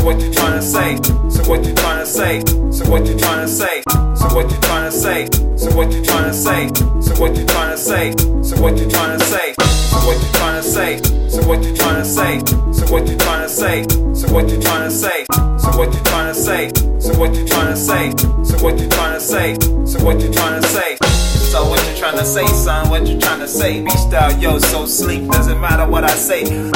So what you trying to say? So what you trying to say? So what you trying to say? So what you trying to say? So what you trying to say? So what you trying to say? So what you trying to say? So what you trying to say? So what you trying to say? So what you trying to say? So what you trying to say? So what you trying to say? So what you trying to say? So what you trying to say? So what you trying to say? So what you trying to say, son? What you trying to say? Be style, yo, so sleek. Doesn't matter what I say.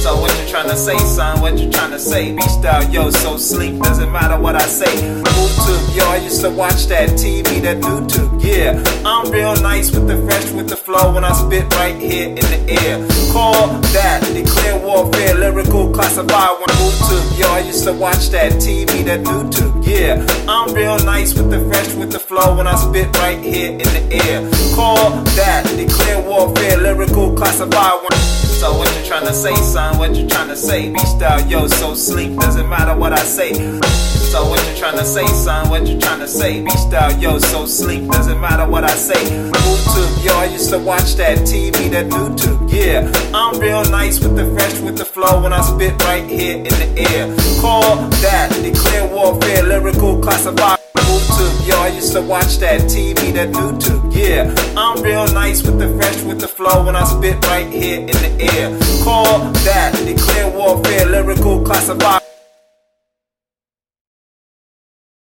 So what you trying to say, son? What you trying to say? Beast style, yo, so sleep, doesn't matter what I say. YouTube, yo, I used to watch that TV, that YouTube, yeah. I'm real nice with the fresh, with the flow when I spit right here in the air. Call that classified when YouTube, yo, I used to watch that TV, that YouTube, yeah. I'm real nice with the fresh, with the flow when I spit right here in the air. Call that declare warfare, lyrical classified when. So what you trying to say, son? What you trying to say? Beast style, yo, so sleep, doesn't matter what I say. So what you trying to say, son? What you trying to say? Beast style, yo, so sleep, doesn't matter what I say. I used to watch that TV, that YouTube, yeah. I'm real nice with the fresh, with the flow when I spit right here in the air. Call that declare warfare, lyrical classified. YouTube, yo, I used to watch that TV, that YouTube, yeah. I'm real nice with the fresh, with the flow when I spit right here in the air. Call that declare warfare, lyrical classified.